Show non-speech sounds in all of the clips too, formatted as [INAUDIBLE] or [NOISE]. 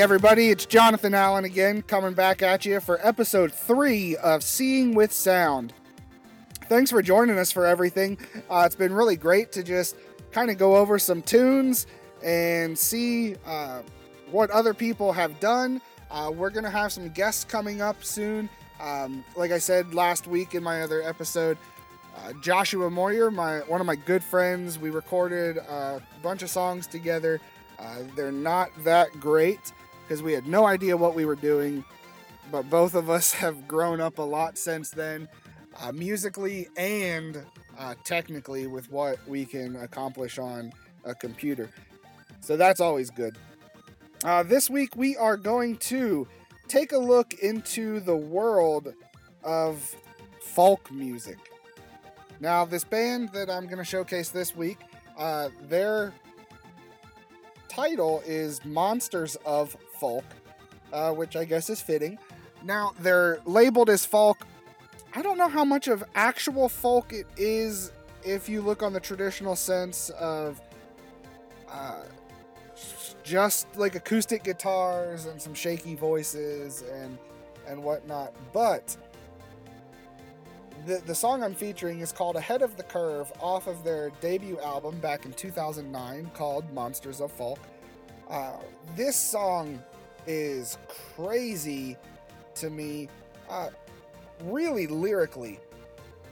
Everybody, it's Jonathan Allen again, coming back at you for episode three of Seeing with Sound. Thanks for joining us for everything. Uh, it's been really great to just kind of go over some tunes and see uh, what other people have done. Uh, we're going to have some guests coming up soon. Um, like I said last week in my other episode, uh, Joshua Moyer, my one of my good friends, we recorded a bunch of songs together. Uh, they're not that great because we had no idea what we were doing, but both of us [LAUGHS] have grown up a lot since then, uh, musically and uh, technically, with what we can accomplish on a computer. So that's always good. Uh, this week, we are going to take a look into the world of folk music. Now, this band that I'm going to showcase this week, uh, their title is Monsters of Folk, uh, which I guess is fitting. Now, they're labeled as folk. I don't know how much of actual folk it is if you look on the traditional sense of uh, just like acoustic guitars and some shaky voices and and whatnot. But the the song I'm featuring is called "Ahead of the Curve" off of their debut album back in 2009 called "Monsters of Folk." Uh, this song is crazy to me, uh, really lyrically.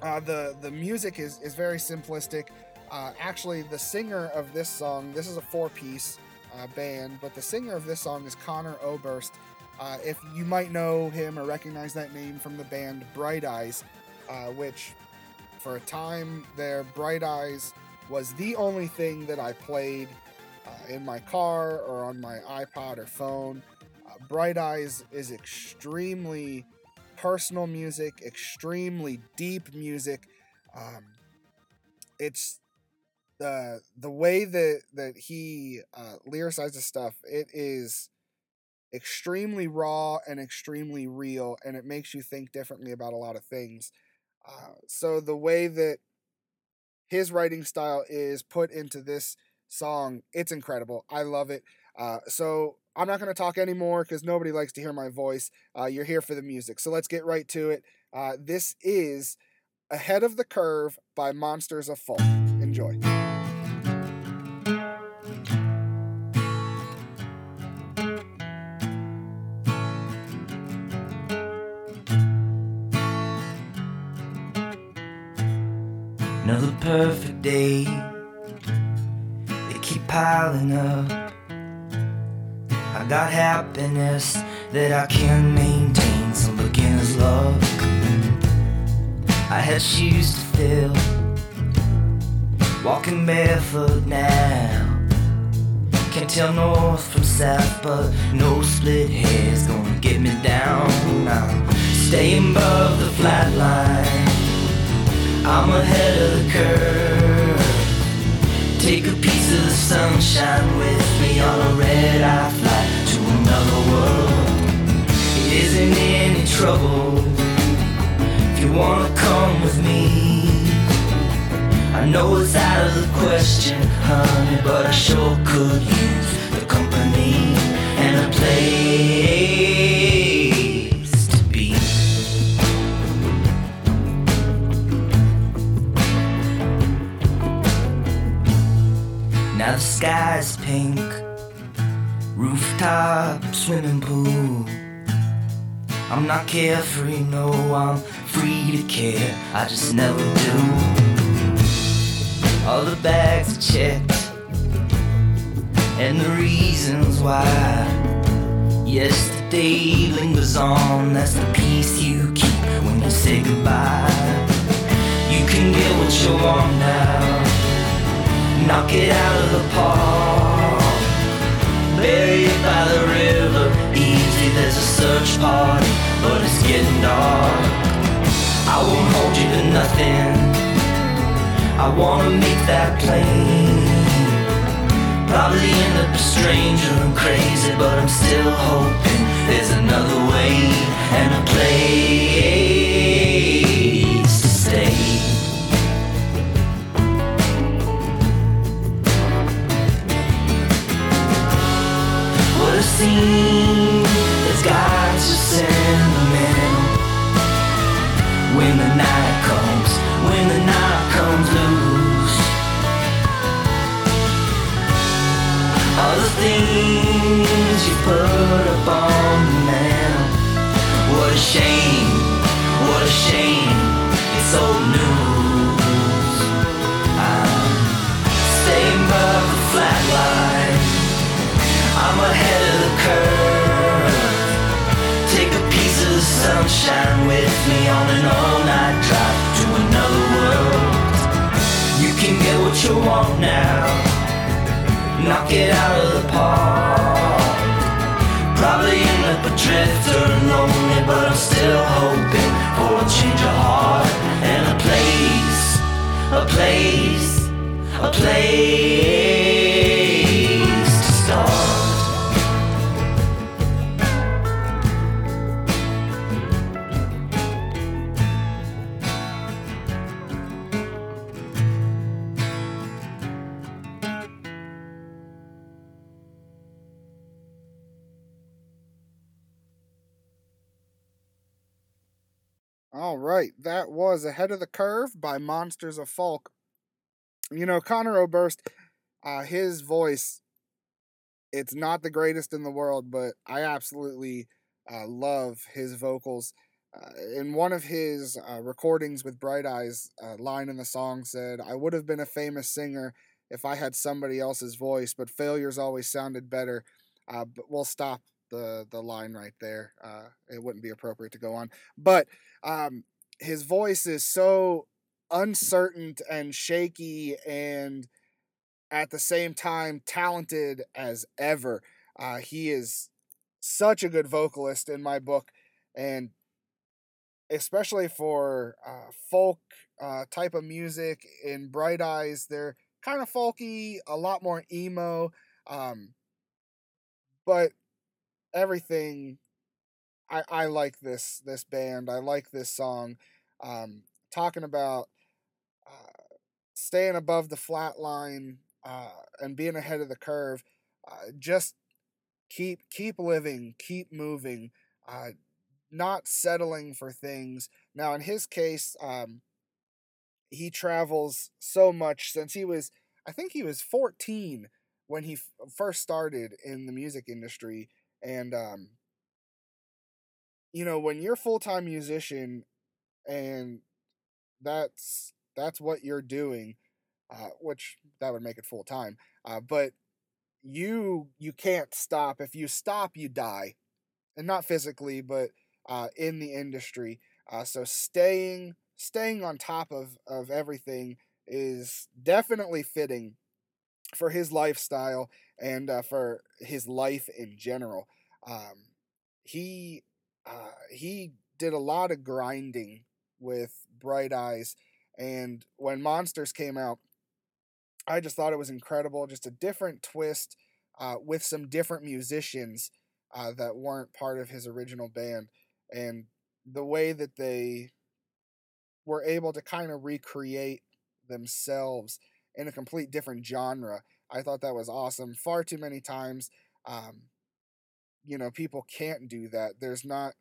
Uh, the the music is is very simplistic. Uh, actually, the singer of this song, this is a four piece uh, band, but the singer of this song is Conor Oberst. Uh, if you might know him or recognize that name from the band Bright Eyes, uh, which for a time there, Bright Eyes was the only thing that I played uh, in my car or on my iPod or phone. Uh, Bright Eyes is extremely personal music, extremely deep music. Um, it's the the way that that he uh, lyricizes stuff. It is extremely raw and extremely real, and it makes you think differently about a lot of things. Uh, so the way that his writing style is put into this song, it's incredible. I love it. Uh, so I'm not going to talk anymore because nobody likes to hear my voice. Uh, you're here for the music. So let's get right to it. Uh, this is Ahead of the Curve by Monsters of Folk. Enjoy. Another perfect day. Piling up. I got happiness that I can maintain. Some beginner's luck. I had shoes to fill. Walking barefoot now. Can't tell north from south, but no split hair's gonna get me down. I'm staying above the flat line. I'm ahead of the curve. Take a piece of the sunshine with me on a red eye flight to another world. It isn't any trouble if you wanna come with me. I know it's out of the question, honey, but I sure could use the company and a place sky's pink, rooftop swimming pool. I'm not carefree, no, I'm free to care. I just never do. All the bags are checked, and the reasons why. Yesterday lingers on, that's the piece you keep when you say goodbye. You can get what you want now knock it out of the park. Bury it by the river, easy, there's a search party, but it's getting dark. I won't hold you to nothing, I wanna make that plain. Probably end up a stranger and crazy, but I'm still hoping there's another way and a place that's got you sentimental. When the night comes, when the night comes loose, all the things you put up on the mantle. What a shame, what a shame, it's old news. I'm staying above the flat line. I'm ahead of sunshine with me on an all-night drive to another world. You can get what you want now. Knock it out of the park. Probably end up adrift or lonely, but I'm still hoping for a change of heart and a place, a place, a place All right, that was Ahead of the Curve by Monsters of Folk. You know, Conor Oberst, uh, his voice, it's not the greatest in the world, but I absolutely uh, love his vocals. Uh, in one of his uh, recordings with Bright Eyes, a line in the song said, I would have been a famous singer if I had somebody else's voice, but failures always sounded better. Uh, but we'll stop the, the line right there. Uh, it wouldn't be appropriate to go on. But um, his voice is so uncertain and shaky and at the same time talented as ever. Uh, he is such a good vocalist in my book, and especially for uh, folk uh, type of music in Bright Eyes, they're kind of folky, a lot more emo, um, but everything. I, I like this this band. I like this song. Um, talking about uh, staying above the flat line uh, and being ahead of the curve. Uh, just keep keep living, keep moving, uh, not settling for things. Now, in his case, um, he travels so much since he was, I think he was 14 when he f- first started in the music industry, and um, you know when you're full time musician and that's that's what you're doing uh, which that would make it full time uh, but you you can't stop if you stop you die and not physically but uh, in the industry uh, so staying staying on top of of everything is definitely fitting for his lifestyle and uh, for his life in general um, he uh, he did a lot of grinding with Bright Eyes, and when Monsters came out, I just thought it was incredible. Just a different twist uh, with some different musicians uh, that weren't part of his original band, and the way that they were able to kind of recreate themselves in a complete different genre. I thought that was awesome. Far too many times, um, you know, people can't do that. There's not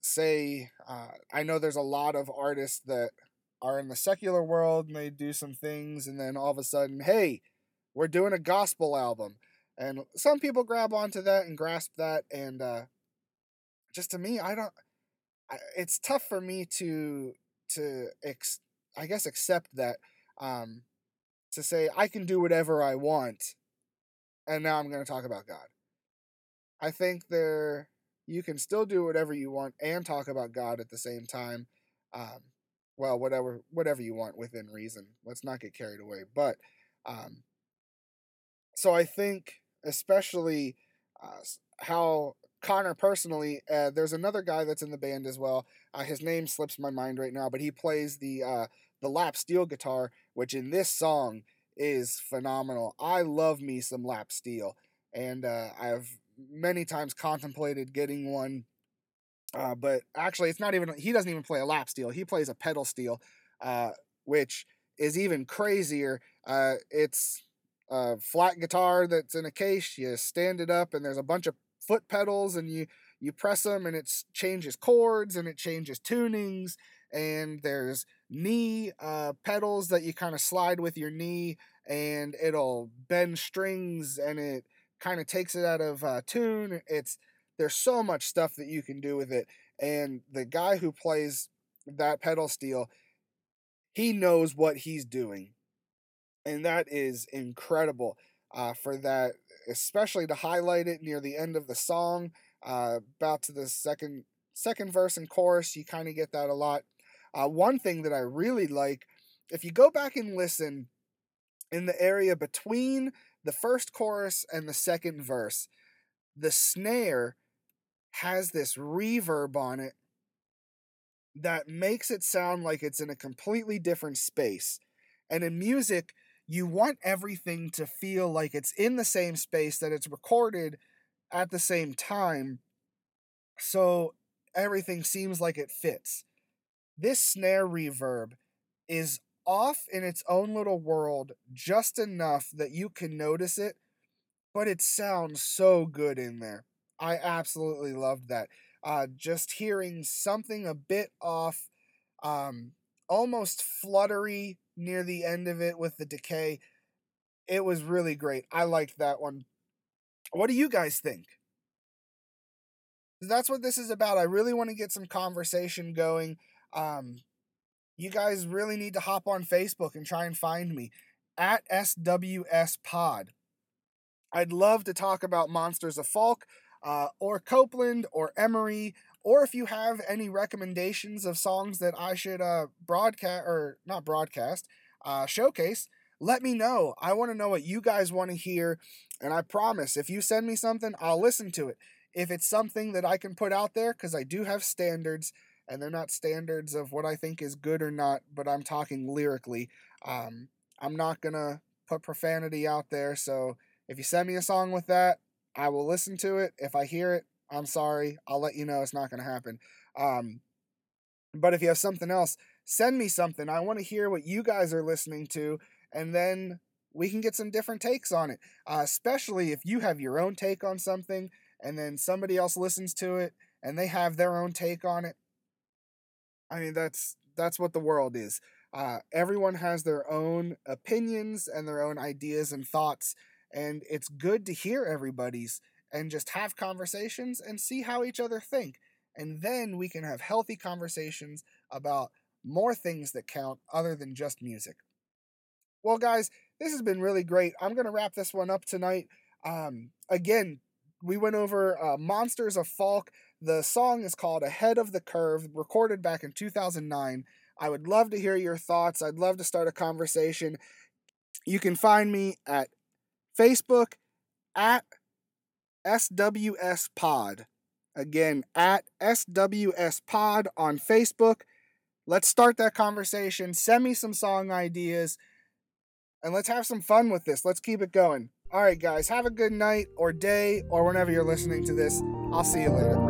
say uh, i know there's a lot of artists that are in the secular world and they do some things and then all of a sudden hey we're doing a gospel album and some people grab onto that and grasp that and uh, just to me i don't it's tough for me to to ex, i guess accept that um to say i can do whatever i want and now i'm going to talk about god i think there you can still do whatever you want and talk about God at the same time. Um, well, whatever whatever you want within reason. Let's not get carried away. But um, so I think, especially uh, how Conor personally, uh, there's another guy that's in the band as well. Uh, his name slips my mind right now, but he plays the uh, the lap steel guitar, which in this song is phenomenal. I love me some lap steel, and uh, I've many times contemplated getting one. Uh, but actually, it's not even, he doesn't even play a lap steel. He plays a pedal steel, uh, which is even crazier. Uh, it's a flat guitar that's in a case. You stand it up, and there's a bunch of foot pedals, and you you press them, and it changes chords and it changes tunings. And there's knee uh, pedals that you kind of slide with your knee, and it'll bend strings, and it kind of takes it out of uh, tune. It's there's so much stuff that you can do with it, and the guy who plays that pedal steel, he knows what he's doing and that is incredible uh, for that, especially to highlight it near the end of the song, uh, about to the second second verse and chorus. You kind of get that a lot. Uh, one thing that I really like, if you go back and listen in the area between the first chorus and the second verse, the snare has this reverb on it that makes it sound like it's in a completely different space. And in music, you want everything to feel like it's in the same space that it's recorded at the same time so everything seems like it fits this snare reverb is off in its own little world just enough that you can notice it but it sounds so good in there i absolutely loved that uh, just hearing something a bit off um, almost fluttery near the end of it with the decay. It was really great. I liked that one. What do you guys think? That's what this is about. I really want to get some conversation going. Um, you guys really need to hop on Facebook and try and find me at SWS Pod. I'd love to talk about Monsters of Folk, uh, or Copeland, or Emery, or if you have any recommendations of songs that I should uh, broadcast or not broadcast, uh, showcase, let me know. I want to know what you guys want to hear, and I promise if you send me something, I'll listen to it. If it's something that I can put out there, because I do have standards, and they're not standards of what I think is good or not, but I'm talking lyrically. Um, I'm not gonna put profanity out there, so if you send me a song with that, I will listen to it. If I hear it, I'm sorry. I'll let you know it's not to happen. Um, but if you have something else, send me something. I want to hear what you guys are listening to, and then we can get some different takes on it. Uh, especially if you have your own take on something, and then somebody else listens to it and they have their own take on it. I mean, that's that's what the world is. Uh, everyone has their own opinions and their own ideas and thoughts, and it's good to hear everybody's and just have conversations and see how each other think. And then we can have healthy conversations about more things that count other than just music. Well, guys, this has been really great. I'm going to wrap this one up tonight. Um, again, we went over uh, Monsters of Folk. The song is called Ahead of the Curve, recorded back in 2009. I would love to hear your thoughts. I'd love to start a conversation. You can find me at Facebook at SWS Pod. Again, at SWS Pod on Facebook. Let's start that conversation. Send me some song ideas and let's have some fun with this. Let's keep it going. All right, guys, have a good night or day or whenever you're listening to this. I'll see you later.